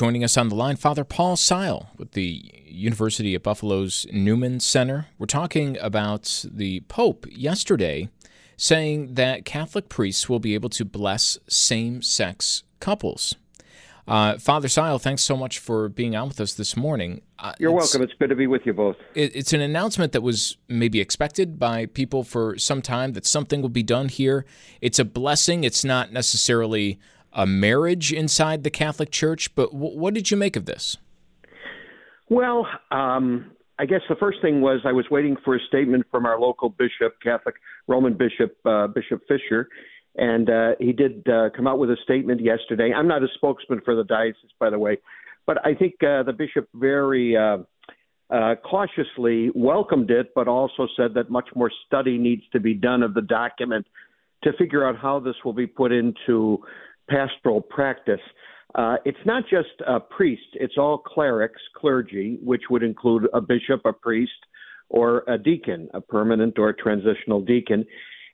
Joining us on the line, Father Paul Seil with the University of Buffalo's Newman Center. We're talking about the Pope yesterday saying that Catholic priests will be able to bless same sex couples. Uh, Father Seil, thanks so much for being on with us this morning. Uh, You're it's, welcome. It's good to be with you both. It, it's an announcement that was maybe expected by people for some time that something will be done here. It's a blessing. It's not necessarily a marriage inside the Catholic Church, but w- what did you make of this? Well, um, I guess the first thing was I was waiting for a statement from our local bishop, Catholic Roman Bishop uh, Bishop Fisher, and uh, he did uh, come out with a statement yesterday. I'm not a spokesman for the diocese, by the way, but I think uh, the bishop very uh, uh, cautiously welcomed it, but also said that much more study needs to be done of the document to figure out how this will be put into pastoral practice. Uh, it's not just a priest, it's all clerics, clergy, which would include a bishop, a priest, or a deacon, a permanent or a transitional deacon.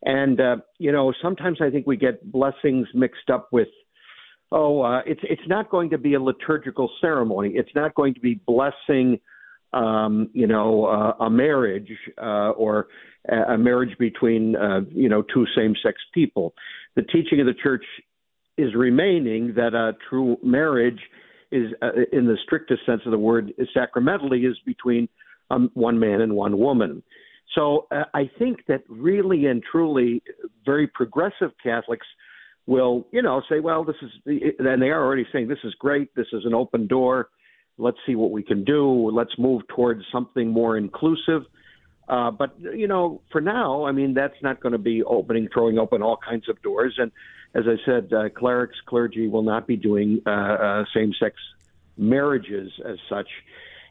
And uh, you know, sometimes I think we get blessings mixed up with oh, uh, it's it's not going to be a liturgical ceremony. It's not going to be blessing, um, you know, uh, a marriage uh, or a marriage between uh, you know two same-sex people. The teaching of the church is remaining that a true marriage is, uh, in the strictest sense of the word, is sacramentally is between um, one man and one woman. So uh, I think that really and truly, very progressive Catholics will, you know, say, well, this is, and they are already saying this is great. This is an open door. Let's see what we can do. Let's move towards something more inclusive. Uh, but you know, for now, I mean, that's not going to be opening, throwing open all kinds of doors. And as I said, uh, clerics, clergy will not be doing uh, uh, same-sex marriages as such.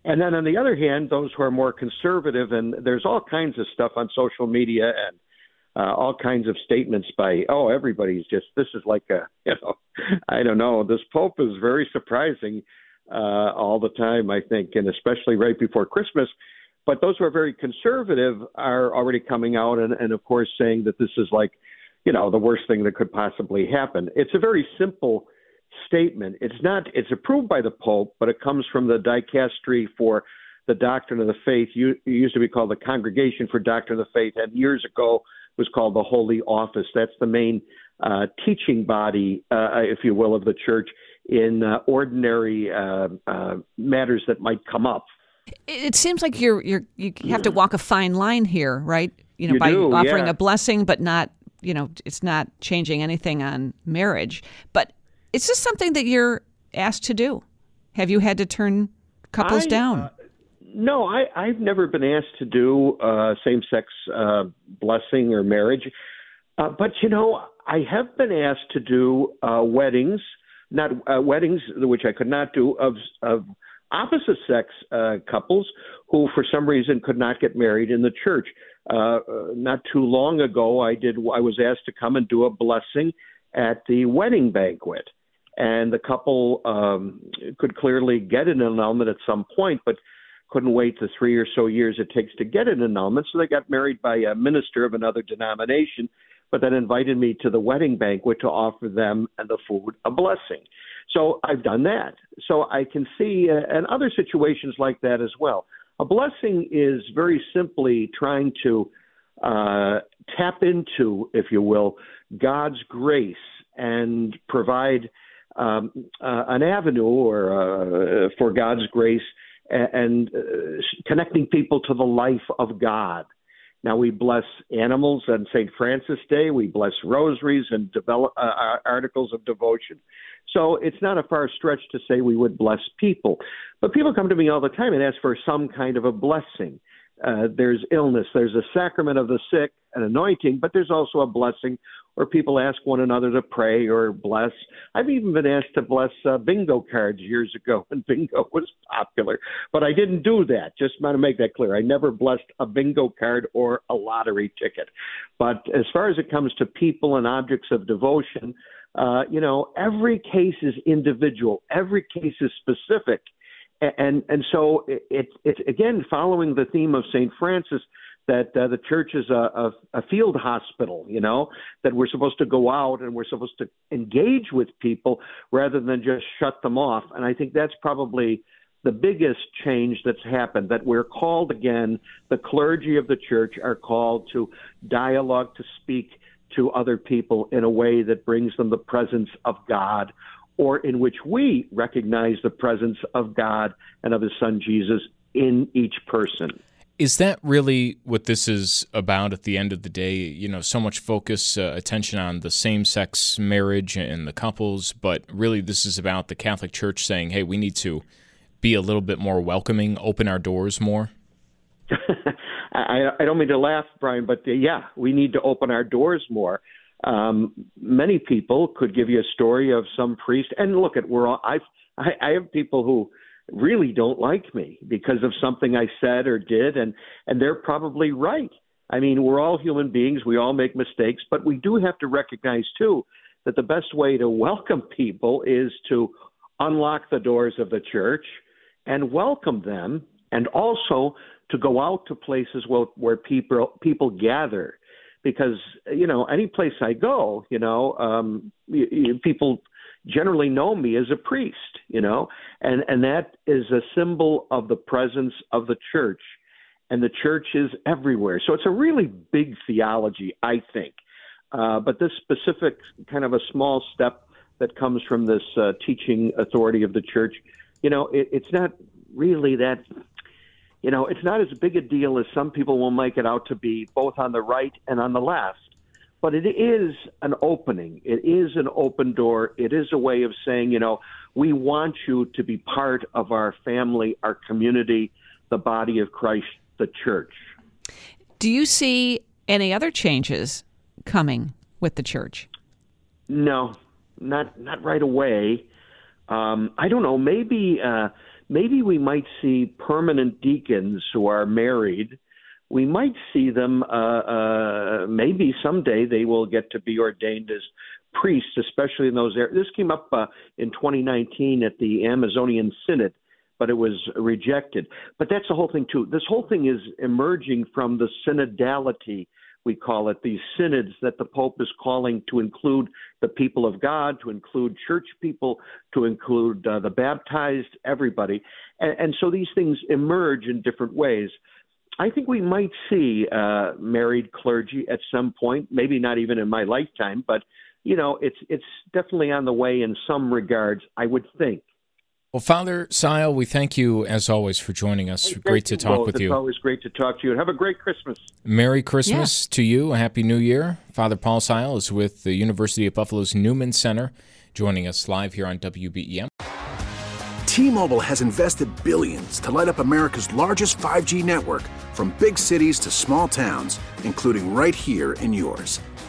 And then on the other hand, those who are more conservative, and there's all kinds of stuff on social media and uh, all kinds of statements by, oh, everybody's just, this is like a, you know, I don't know, this Pope is very surprising uh, all the time, I think, and especially right before Christmas. But those who are very conservative are already coming out and, and of course, saying that this is like, you know, the worst thing that could possibly happen. It's a very simple statement. It's not. It's approved by the Pope, but it comes from the dicastery for the doctrine of the faith. You, it used to be called the Congregation for Doctrine of the Faith, and years ago was called the Holy Office. That's the main uh, teaching body, uh, if you will, of the church in uh, ordinary uh, uh, matters that might come up. It seems like you're you're you have to walk a fine line here, right? You know, you by do, offering yeah. a blessing, but not you know, it's not changing anything on marriage. But it's just something that you're asked to do? Have you had to turn couples I, down? Uh, no, I, I've never been asked to do uh, same-sex uh, blessing or marriage, uh, but you know, I have been asked to do uh, weddings, not uh, weddings which I could not do of of opposite sex uh, couples who, for some reason, could not get married in the church. Uh, not too long ago, I did. I was asked to come and do a blessing at the wedding banquet and the couple um, could clearly get an annulment at some point, but couldn't wait the three or so years it takes to get an annulment. So they got married by a minister of another denomination, but then invited me to the wedding banquet to offer them and the food a blessing. So I've done that. So I can see, uh, and other situations like that as well. A blessing is very simply trying to uh, tap into, if you will, God's grace and provide um, uh, an avenue or uh, for God's grace and, and uh, connecting people to the life of God. Now we bless animals on St. Francis Day. We bless rosaries and develop uh, articles of devotion. So it's not a far stretch to say we would bless people. But people come to me all the time and ask for some kind of a blessing. Uh, there's illness, there's a sacrament of the sick, an anointing, but there's also a blessing where people ask one another to pray or bless. I've even been asked to bless uh, bingo cards years ago when bingo was popular, but I didn't do that. Just want to make that clear. I never blessed a bingo card or a lottery ticket. But as far as it comes to people and objects of devotion, uh, you know, every case is individual. Every case is specific and and so it's it, again following the theme of Saint Francis that uh, the church is a, a, a field hospital, you know, that we're supposed to go out and we're supposed to engage with people rather than just shut them off. And I think that's probably the biggest change that's happened that we're called again, the clergy of the church are called to dialogue, to speak to other people in a way that brings them the presence of God or in which we recognize the presence of God and of His Son Jesus in each person. Is that really what this is about at the end of the day? You know, so much focus, uh, attention on the same sex marriage and the couples, but really this is about the Catholic Church saying, hey, we need to be a little bit more welcoming, open our doors more? I, I don't mean to laugh, Brian, but uh, yeah, we need to open our doors more. Um, many people could give you a story of some priest, and look at we're all I've I, I have people who really don't like me because of something I said or did, and and they're probably right. I mean, we're all human beings. We all make mistakes, but we do have to recognize too that the best way to welcome people is to unlock the doors of the church and welcome them, and also to go out to places where, where people people gather because you know any place I go, you know, um, you, you, people generally know me as a priest, you know, and and that is a symbol of the presence of the church, and the church is everywhere. So it's a really big theology, I think. Uh, but this specific kind of a small step that comes from this uh, teaching authority of the church, you know, it, it's not really that you know, it's not as big a deal as some people will make it out to be, both on the right and on the left. But it is an opening. It is an open door. It is a way of saying, you know, we want you to be part of our family, our community, the body of Christ, the church. Do you see any other changes coming with the church? No, not not right away. Um, I don't know. Maybe uh, maybe we might see permanent deacons who are married. We might see them, uh, uh, maybe someday they will get to be ordained as priests, especially in those areas. This came up uh, in 2019 at the Amazonian Synod, but it was rejected. But that's the whole thing, too. This whole thing is emerging from the synodality we call it, these synods that the Pope is calling to include the people of God, to include church people, to include uh, the baptized, everybody. And, and, so these things emerge in different ways. I think we might see uh, married clergy at some point, maybe not even in my lifetime, but you know, it's it's definitely on the way in some regards. I would think. Well, Father Seil, we thank you as always for joining us. Hey, great to talk both. with it's you. It's always great to talk to you. Have a great Christmas. Merry Christmas yeah. to you. A happy New Year. Father Paul Seil is with the University of Buffalo's Newman Center, joining us live here on WBEN. T-Mobile has invested billions to light up America's largest 5G network, from big cities to small towns, including right here in yours.